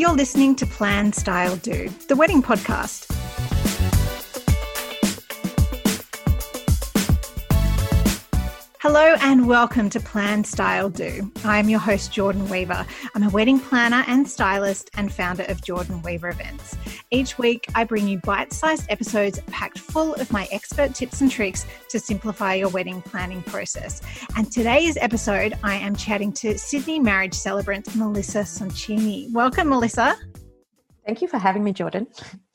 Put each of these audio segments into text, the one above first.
You're listening to Plan Style Do, the wedding podcast. Hello and welcome to Plan Style Do. I'm your host, Jordan Weaver. I'm a wedding planner and stylist and founder of Jordan Weaver Events. Each week, I bring you bite sized episodes packed full of my expert tips and tricks to simplify your wedding planning process. And today's episode, I am chatting to Sydney marriage celebrant Melissa Soncini. Welcome, Melissa. Thank you for having me, Jordan.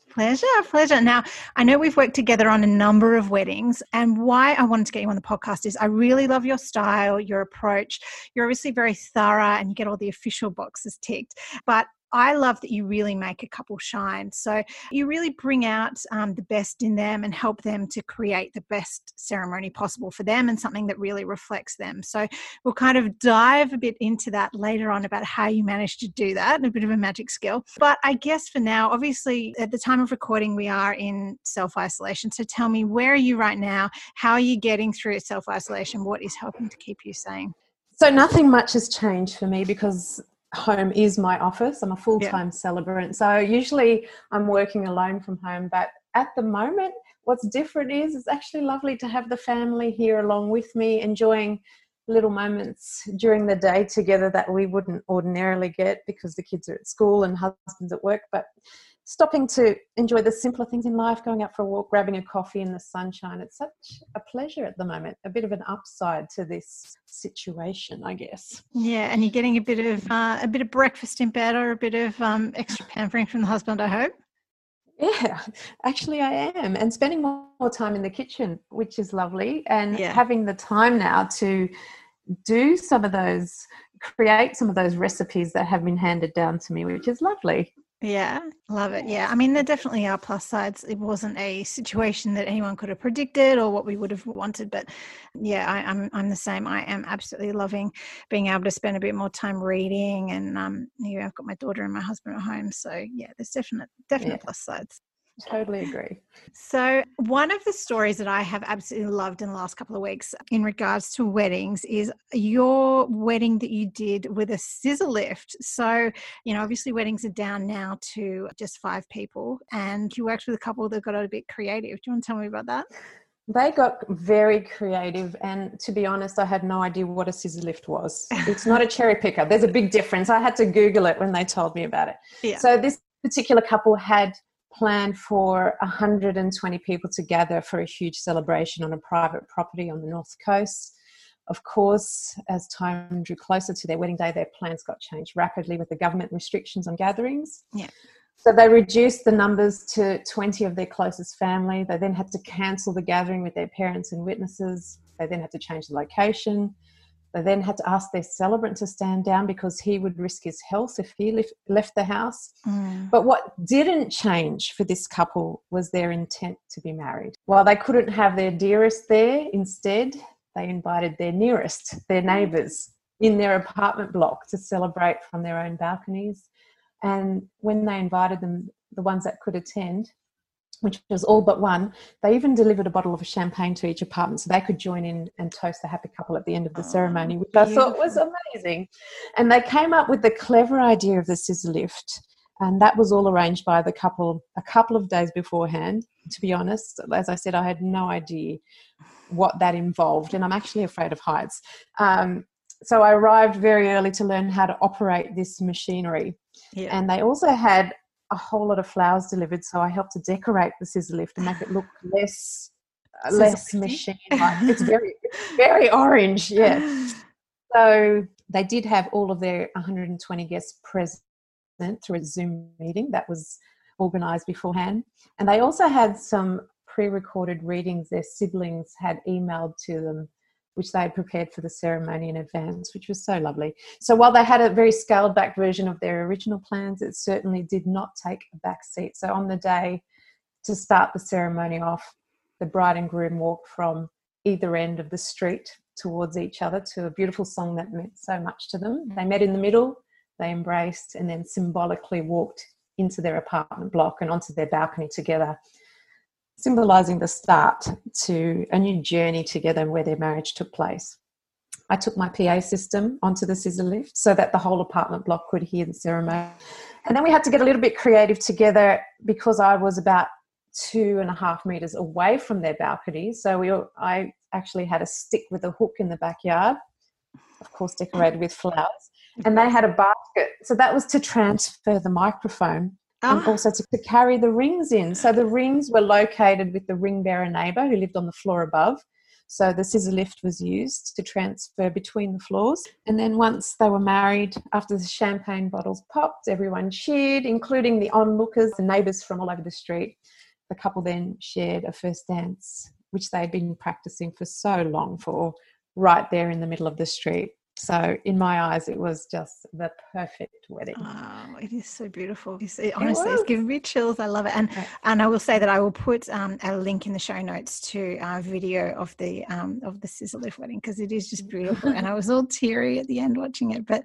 Pleasure, pleasure. Now, I know we've worked together on a number of weddings, and why I wanted to get you on the podcast is I really love your style, your approach. You're obviously very thorough and you get all the official boxes ticked. But I love that you really make a couple shine. So you really bring out um, the best in them and help them to create the best ceremony possible for them and something that really reflects them. So we'll kind of dive a bit into that later on about how you managed to do that and a bit of a magic skill. But I guess for now, obviously, at the time of recording, we are in self isolation. So tell me, where are you right now? How are you getting through self isolation? What is helping to keep you sane? So nothing much has changed for me because home is my office. I'm a full time yeah. celebrant. So usually I'm working alone from home. But at the moment, what's different is it's actually lovely to have the family here along with me, enjoying little moments during the day together that we wouldn't ordinarily get because the kids are at school and husband's at work. But stopping to enjoy the simpler things in life, going out for a walk, grabbing a coffee in the sunshine. It's such a pleasure at the moment, a bit of an upside to this situation, I guess. Yeah, and you're getting a bit of uh, a bit of breakfast in bed or a bit of um, extra pampering from the husband, I hope. Yeah, actually, I am, and spending more time in the kitchen, which is lovely, and yeah. having the time now to do some of those, create some of those recipes that have been handed down to me, which is lovely. Yeah, love it. Yeah, I mean, there definitely are plus sides. It wasn't a situation that anyone could have predicted or what we would have wanted, but yeah, I, am I'm, I'm the same. I am absolutely loving being able to spend a bit more time reading, and um, you know, I've got my daughter and my husband at home, so yeah, there's definite definite yeah. plus sides. Totally agree. So, one of the stories that I have absolutely loved in the last couple of weeks in regards to weddings is your wedding that you did with a scissor lift. So, you know, obviously, weddings are down now to just five people, and you worked with a couple that got a bit creative. Do you want to tell me about that? They got very creative, and to be honest, I had no idea what a scissor lift was. It's not a cherry picker. There's a big difference. I had to Google it when they told me about it. Yeah. So, this particular couple had planned for 120 people to gather for a huge celebration on a private property on the north coast. Of course, as time drew closer to their wedding day, their plans got changed rapidly with the government restrictions on gatherings. Yeah. So they reduced the numbers to 20 of their closest family. They then had to cancel the gathering with their parents and witnesses. They then had to change the location. They then had to ask their celebrant to stand down because he would risk his health if he left, left the house. Mm. But what didn't change for this couple was their intent to be married. While they couldn't have their dearest there, instead, they invited their nearest, their neighbours, in their apartment block to celebrate from their own balconies. And when they invited them, the ones that could attend, which was all but one. They even delivered a bottle of champagne to each apartment so they could join in and toast the happy couple at the end of the oh, ceremony, which beautiful. I thought was amazing. And they came up with the clever idea of the scissor lift. And that was all arranged by the couple a couple of days beforehand. To be honest, as I said, I had no idea what that involved, and I'm actually afraid of heights. Um, so I arrived very early to learn how to operate this machinery. Yeah. And they also had a whole lot of flowers delivered, so I helped to decorate the scissor lift and make it look less uh, less machine like. It's very very orange, yeah. So they did have all of their 120 guests present through a Zoom meeting that was organised beforehand, and they also had some pre-recorded readings their siblings had emailed to them which they had prepared for the ceremony in advance, which was so lovely. So while they had a very scaled back version of their original plans, it certainly did not take a back seat. So on the day to start the ceremony off, the bride and groom walked from either end of the street towards each other to a beautiful song that meant so much to them. Mm. They met in the middle, they embraced, and then symbolically walked into their apartment block and onto their balcony together symbolizing the start to a new journey together where their marriage took place. I took my PA system onto the scissor lift so that the whole apartment block could hear the ceremony. And then we had to get a little bit creative together because I was about two and a half meters away from their balcony. So we, I actually had a stick with a hook in the backyard, of course, decorated with flowers. And they had a basket. So that was to transfer the microphone and ah. also to, to, carry the rings in. So the rings were located with the ring bearer neighbour who lived on the floor above. So the scissor lift was used to transfer between the floors. And then once they were married, after the champagne bottles popped, everyone cheered, including the onlookers, the neighbours from all over the street. The couple then shared a first dance, which they'd been practicing for so long for, right there in the middle of the street. So, in my eyes, it was just the perfect wedding. Oh, it is so beautiful. It's, it, honestly, it it's giving me chills. I love it. And right. and I will say that I will put um, a link in the show notes to a video of the um, of the lift wedding because it is just beautiful. and I was all teary at the end watching it. But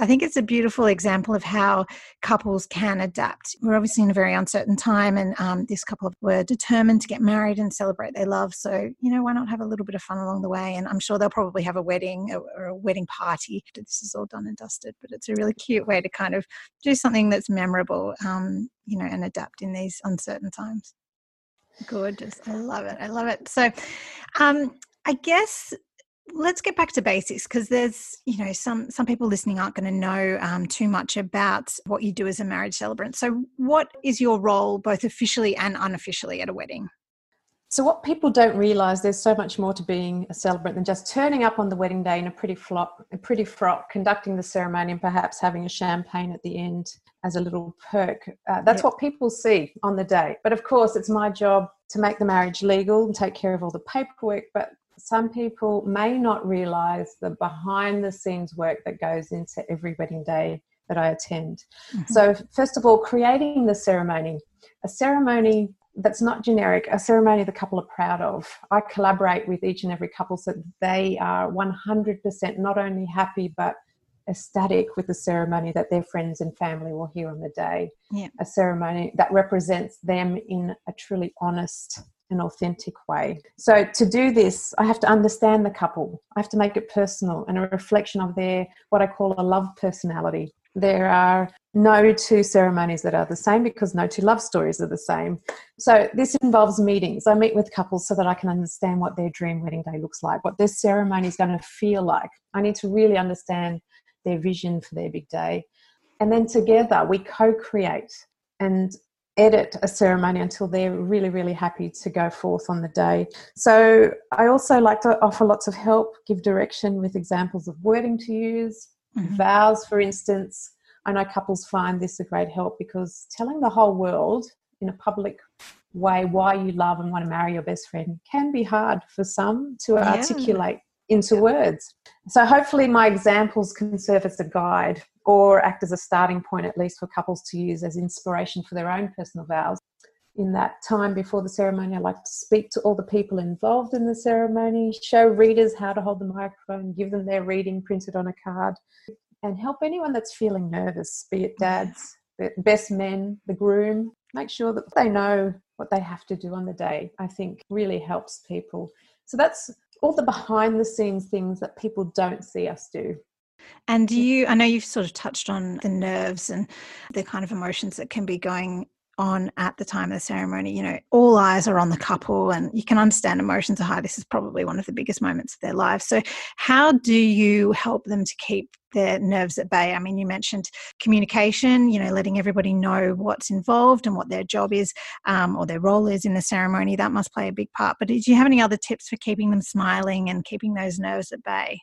I think it's a beautiful example of how couples can adapt. We're obviously in a very uncertain time, and um, this couple were determined to get married and celebrate their love. So you know, why not have a little bit of fun along the way? And I'm sure they'll probably have a wedding or, or a wedding party after this is all done and dusted. But it's a really cute way to kind of do something that's memorable, um, you know, and adapt in these uncertain times. Gorgeous. I love it. I love it. So, um, I guess let's get back to basics because there's you know some some people listening aren't going to know um, too much about what you do as a marriage celebrant so what is your role both officially and unofficially at a wedding so, what people don't realise, there's so much more to being a celebrant than just turning up on the wedding day in a pretty frock, a pretty frock, conducting the ceremony, and perhaps having a champagne at the end as a little perk. Uh, that's yeah. what people see on the day. But of course, it's my job to make the marriage legal and take care of all the paperwork. But some people may not realise the behind the scenes work that goes into every wedding day that I attend. Mm-hmm. So, first of all, creating the ceremony. A ceremony that's not generic, a ceremony the couple are proud of. I collaborate with each and every couple so that they are 100% not only happy but ecstatic with the ceremony that their friends and family will hear on the day. Yeah. A ceremony that represents them in a truly honest and authentic way. So, to do this, I have to understand the couple. I have to make it personal and a reflection of their what I call a love personality. There are no two ceremonies that are the same because no two love stories are the same. So, this involves meetings. I meet with couples so that I can understand what their dream wedding day looks like, what their ceremony is going to feel like. I need to really understand their vision for their big day. And then together we co create and edit a ceremony until they're really, really happy to go forth on the day. So, I also like to offer lots of help, give direction with examples of wording to use, Mm-hmm. Vows, for instance, I know couples find this a great help because telling the whole world in a public way why you love and want to marry your best friend can be hard for some to yeah. articulate into words. So, hopefully, my examples can serve as a guide or act as a starting point, at least for couples to use as inspiration for their own personal vows in that time before the ceremony, I like to speak to all the people involved in the ceremony, show readers how to hold the microphone, give them their reading printed on a card, and help anyone that's feeling nervous, be it mm. dads, the best men, the groom, make sure that they know what they have to do on the day. I think really helps people. So that's all the behind the scenes things that people don't see us do. And do you, I know you've sort of touched on the nerves and the kind of emotions that can be going on at the time of the ceremony. You know, all eyes are on the couple, and you can understand emotions are high. This is probably one of the biggest moments of their lives. So, how do you help them to keep their nerves at bay? I mean, you mentioned communication, you know, letting everybody know what's involved and what their job is um, or their role is in the ceremony. That must play a big part. But do you have any other tips for keeping them smiling and keeping those nerves at bay?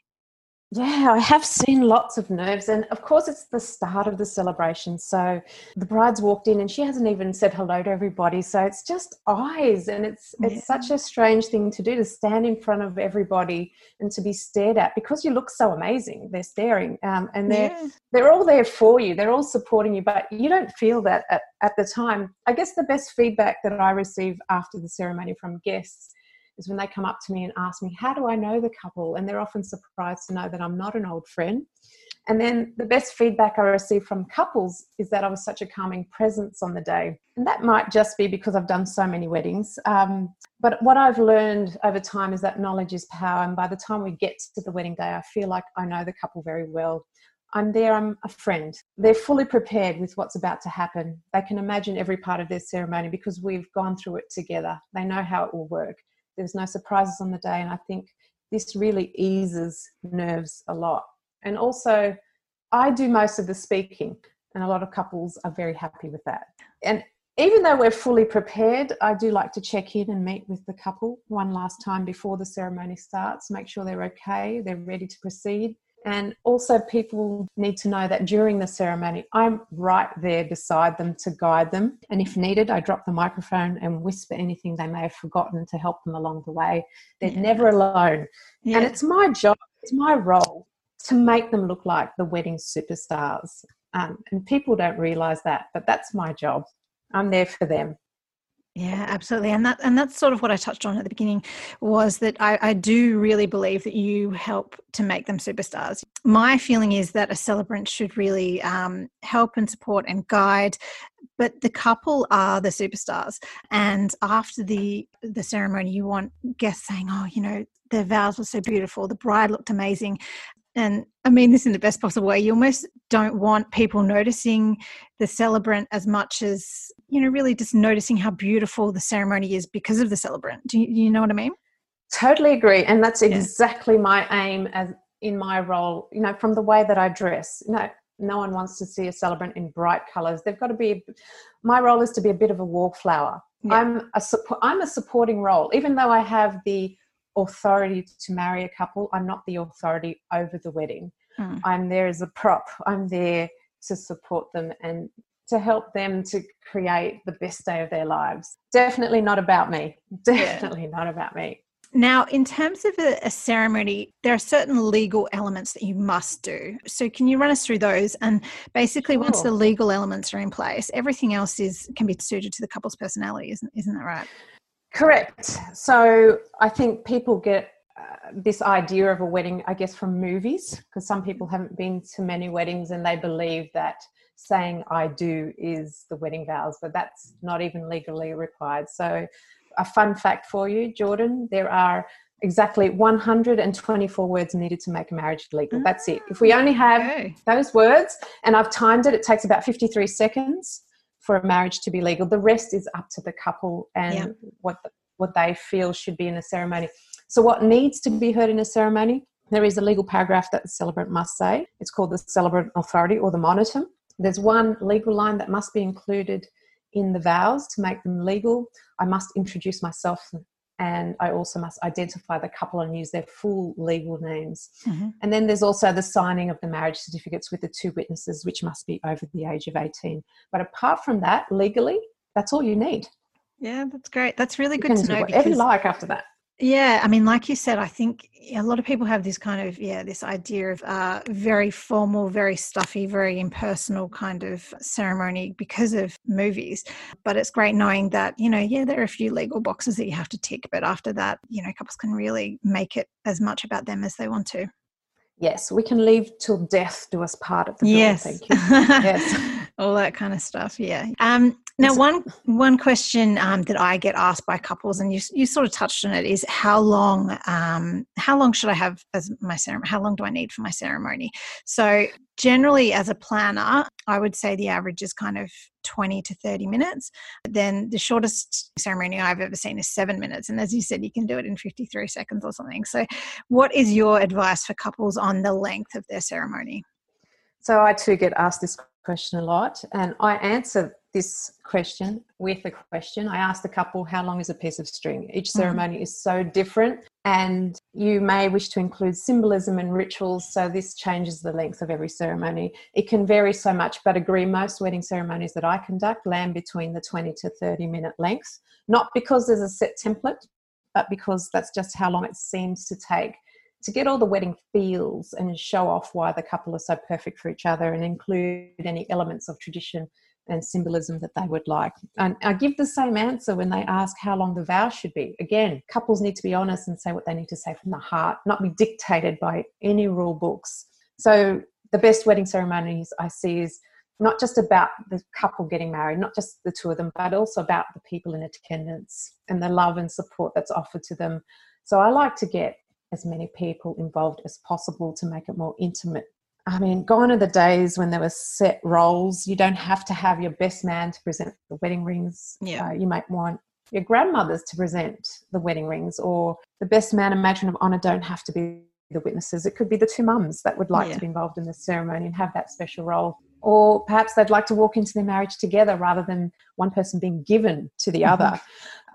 Yeah, I have seen lots of nerves. And of course, it's the start of the celebration. So the bride's walked in and she hasn't even said hello to everybody. So it's just eyes. And it's yeah. it's such a strange thing to do to stand in front of everybody and to be stared at because you look so amazing. They're staring um, and they're, yeah. they're all there for you. They're all supporting you, but you don't feel that at, at the time. I guess the best feedback that I receive after the ceremony from guests is when they come up to me and ask me, How do I know the couple? And they're often surprised to know that I'm not an old friend. And then the best feedback I receive from couples is that I was such a calming presence on the day. And that might just be because I've done so many weddings. Um, but what I've learned over time is that knowledge is power. And by the time we get to the wedding day, I feel like I know the couple very well. I'm there, I'm a friend. They're fully prepared with what's about to happen. They can imagine every part of their ceremony because we've gone through it together. They know how it will work. There's no surprises on the day. And I think this really eases nerves a lot. And also, I do most of the speaking, and a lot of couples are very happy with that. And even though we're fully prepared, I do like to check in and meet with the couple one last time before the ceremony starts, make sure they're okay, they're ready to proceed. And also, people need to know that during the ceremony, I'm right there beside them to guide them. And if needed, I drop the microphone and whisper anything they may have forgotten to help them along the way. They're yeah. never alone. Yeah. And it's my job, it's my role to make them look like the wedding superstars. Um, and people don't realize that, but that's my job. I'm there for them. Yeah, absolutely, and that and that's sort of what I touched on at the beginning was that I, I do really believe that you help to make them superstars. My feeling is that a celebrant should really um, help and support and guide, but the couple are the superstars. And after the the ceremony, you want guests saying, "Oh, you know, their vows were so beautiful. The bride looked amazing." And I mean this in the best possible way, you almost don't want people noticing the celebrant as much as, you know, really just noticing how beautiful the ceremony is because of the celebrant. Do you, you know what I mean? Totally agree. And that's exactly yeah. my aim as in my role, you know, from the way that I dress. You know, no one wants to see a celebrant in bright colors. They've got to be, my role is to be a bit of a wallflower. Yeah. I'm a, I'm a supporting role, even though I have the authority to marry a couple. I'm not the authority over the wedding. Mm. I'm there as a prop. I'm there to support them and to help them to create the best day of their lives. Definitely not about me. Definitely yeah. not about me. Now, in terms of a, a, ceremony, there are certain legal elements that you must do. So, can you run us through those? And basically, sure. once the legal elements are in place, everything else is can be suited to the couple's personality, isn't isn't that right? Correct. So I think people get uh, this idea of a wedding, I guess, from movies, because some people haven't been to many weddings and they believe that saying I do is the wedding vows, but that's not even legally required. So, a fun fact for you, Jordan there are exactly 124 words needed to make a marriage legal. That's it. If we only have okay. those words, and I've timed it, it takes about 53 seconds for a marriage to be legal. The rest is up to the couple and yeah. what the, what they feel should be in a ceremony. So, what needs to be heard in a ceremony? There is a legal paragraph that the celebrant must say. It's called the celebrant authority or the monitum. There's one legal line that must be included in the vows to make them legal. I must introduce myself and I also must identify the couple and use their full legal names. Mm-hmm. And then there's also the signing of the marriage certificates with the two witnesses, which must be over the age of 18. But apart from that, legally, that's all you need. Yeah, that's great. That's really you good to know. Whatever you like after that. Yeah, I mean, like you said, I think a lot of people have this kind of yeah, this idea of uh, very formal, very stuffy, very impersonal kind of ceremony because of movies. But it's great knowing that you know, yeah, there are a few legal boxes that you have to tick, but after that, you know, couples can really make it as much about them as they want to. Yes, we can leave till death do us part of the yes. Thank you. yes. All that kind of stuff. Yeah. Um, now, one one question um, that I get asked by couples, and you you sort of touched on it, is how long um, how long should I have as my ceremony? How long do I need for my ceremony? So, generally, as a planner, I would say the average is kind of twenty to thirty minutes. Then the shortest ceremony I've ever seen is seven minutes, and as you said, you can do it in fifty three seconds or something. So, what is your advice for couples on the length of their ceremony? So, I too get asked this question a lot, and I answer this question with a question. I asked the couple, How long is a piece of string? Each mm-hmm. ceremony mm-hmm. is so different, and you may wish to include symbolism and rituals, so this changes the length of every ceremony. It can vary so much, but agree most wedding ceremonies that I conduct land between the 20 to 30 minute length, not because there's a set template, but because that's just how long it seems to take to get all the wedding feels and show off why the couple are so perfect for each other and include any elements of tradition and symbolism that they would like. And I give the same answer when they ask how long the vows should be. Again, couples need to be honest and say what they need to say from the heart, not be dictated by any rule books. So the best wedding ceremonies I see is not just about the couple getting married, not just the two of them, but also about the people in attendance and the love and support that's offered to them. So I like to get as many people involved as possible to make it more intimate. I mean, gone are the days when there were set roles. You don't have to have your best man to present the wedding rings. Yeah. Uh, you might want your grandmothers to present the wedding rings, or the best man and matron of honour don't have to be the witnesses. It could be the two mums that would like Yeah. to be involved in the ceremony and have that special role. Or perhaps they'd like to walk into their marriage together rather than one person being given to the other.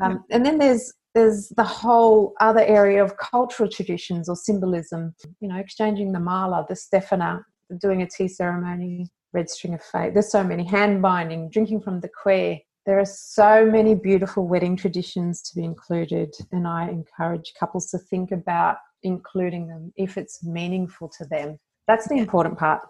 Um, and then there's there's the whole other area of cultural traditions or symbolism. You know, exchanging the mala, the stefana, doing a tea ceremony, red string of fate. There's so many hand binding, drinking from the quaich. There are so many beautiful wedding traditions to be included, and I encourage couples to think about including them if it's meaningful to them. That's the important part.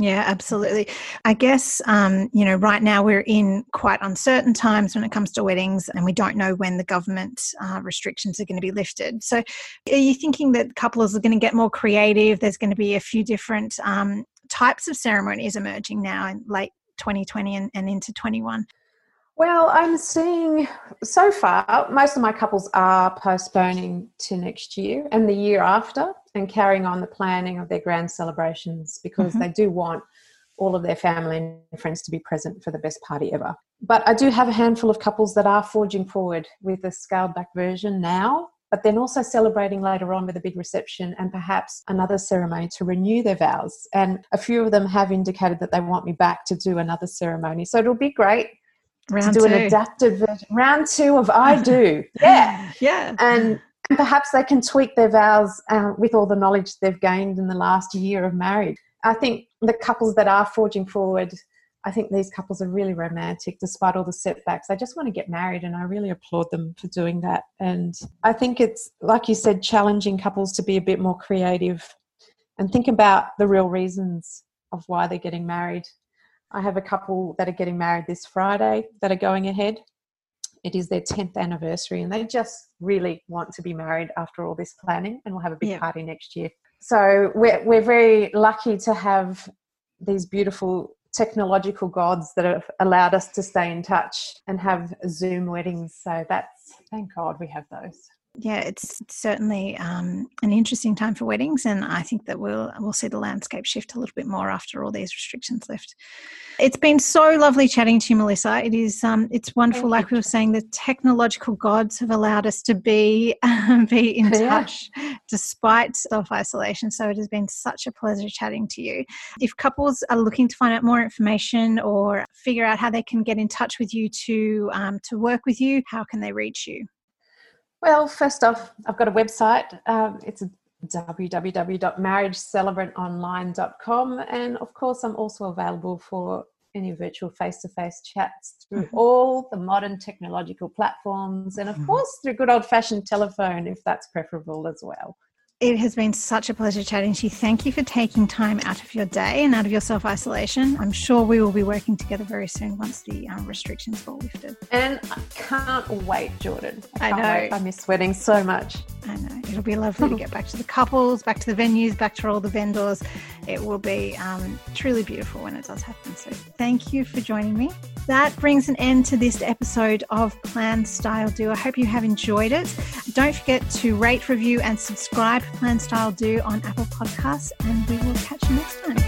Yeah, absolutely. I guess, um, you know, right now we're in quite uncertain times when it comes to weddings, and we don't know when the government uh, restrictions are going to be lifted. So, are you thinking that couples are going to get more creative? There's going to be a few different um, types of ceremonies emerging now in late 2020 and, and into 21. Well, I'm seeing so far, most of my couples are postponing to next year and the year after and carrying on the planning of their grand celebrations because Mhm. they do want all of their family and friends to be present for the best party ever. But I do have a handful of couples that are forging forward with a scaled back version now, but then also celebrating later on with a big reception and perhaps another ceremony to renew their vows. And a few of them have indicated that they want me back to do another ceremony. So it'll be great Round to do two. an adaptive version. Round two of I Do. Yeah. Yeah. And perhaps they can tweak their vows uh, with all the knowledge they've gained in the last year of marriage. I think the couples that are forging forward, I think these couples are really romantic despite all the setbacks. They just want to get married, and I really applaud them for doing that. And I think it's, like you said, challenging couples to be a bit more creative and think about the real reasons of why they're getting married. I have a couple that are getting married this Friday that are going ahead. It is their 10th anniversary and they just really want to be married after all this planning and we'll have a big Yeah. party next year. So we're, we're very lucky to have these beautiful technological gods that have allowed us to stay in touch and have Zoom weddings. So that's, thank God we have those. Yeah, it's certainly um, an interesting time for weddings, and I think that we'll we'll see the landscape shift a little bit more after all these restrictions lift. It's been so lovely chatting to you, Melissa. It is um, it's wonderful, Thank like you. we were saying, the technological gods have allowed us to be be in Yeah. touch despite self isolation. So it has been such a pleasure chatting to you. If couples are looking to find out more information or figure out how they can get in touch with you to um, to work with you, how can they reach you? Well, first off, I've got a website. Um, it's www.marriagecelebrantonline.com. And of course, I'm also available for any virtual face to face chats through Mhm. all the modern technological platforms. And of Mhm. course, through good old fashioned telephone, if that's preferable as well. It has been such a pleasure chatting to you. Thank you for taking time out of your day and out of your self isolation. I'm sure we will be working together very soon once the um, restrictions are lifted. And I can't wait, Jordan. I can't know. wait. I miss weddings so much. I know it'll be lovely to get back to the couples, back to the venues, back to all the vendors. It will be um, truly beautiful when it does happen. So, thank you for joining me. That brings an end to this episode of Plan Style Do. I hope you have enjoyed it. Don't forget to rate, review, and subscribe Plan Style Do on Apple Podcasts, and we will catch you next time.